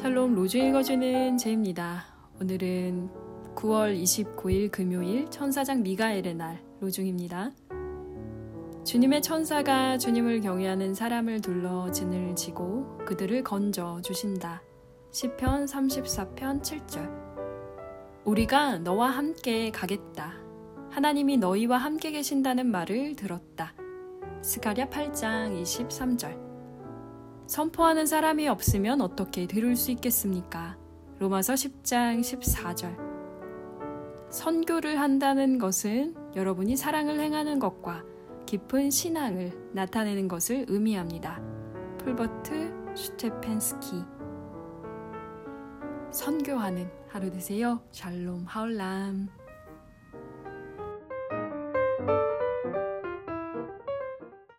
샬롬 로주 읽어주는 제입니다. 오늘은 9월 29일 금요일 천사장 미가엘의 날 로중입니다. 주님의 천사가 주님을 경외하는 사람을 둘러 진을 지고 그들을 건져 주신다. 시편 34편 7절 우리가 너와 함께 가겠다. 하나님이 너희와 함께 계신다는 말을 들었다. 스가랴 8장 23절 선포하는 사람이 없으면 어떻게 들을 수 있겠습니까? 로마서 10장 14절. 선교를 한다는 것은 여러분이 사랑을 행하는 것과 깊은 신앙을 나타내는 것을 의미합니다. 풀버트 슈테펜스키. 선교하는 하루 되세요. 샬롬 하울람.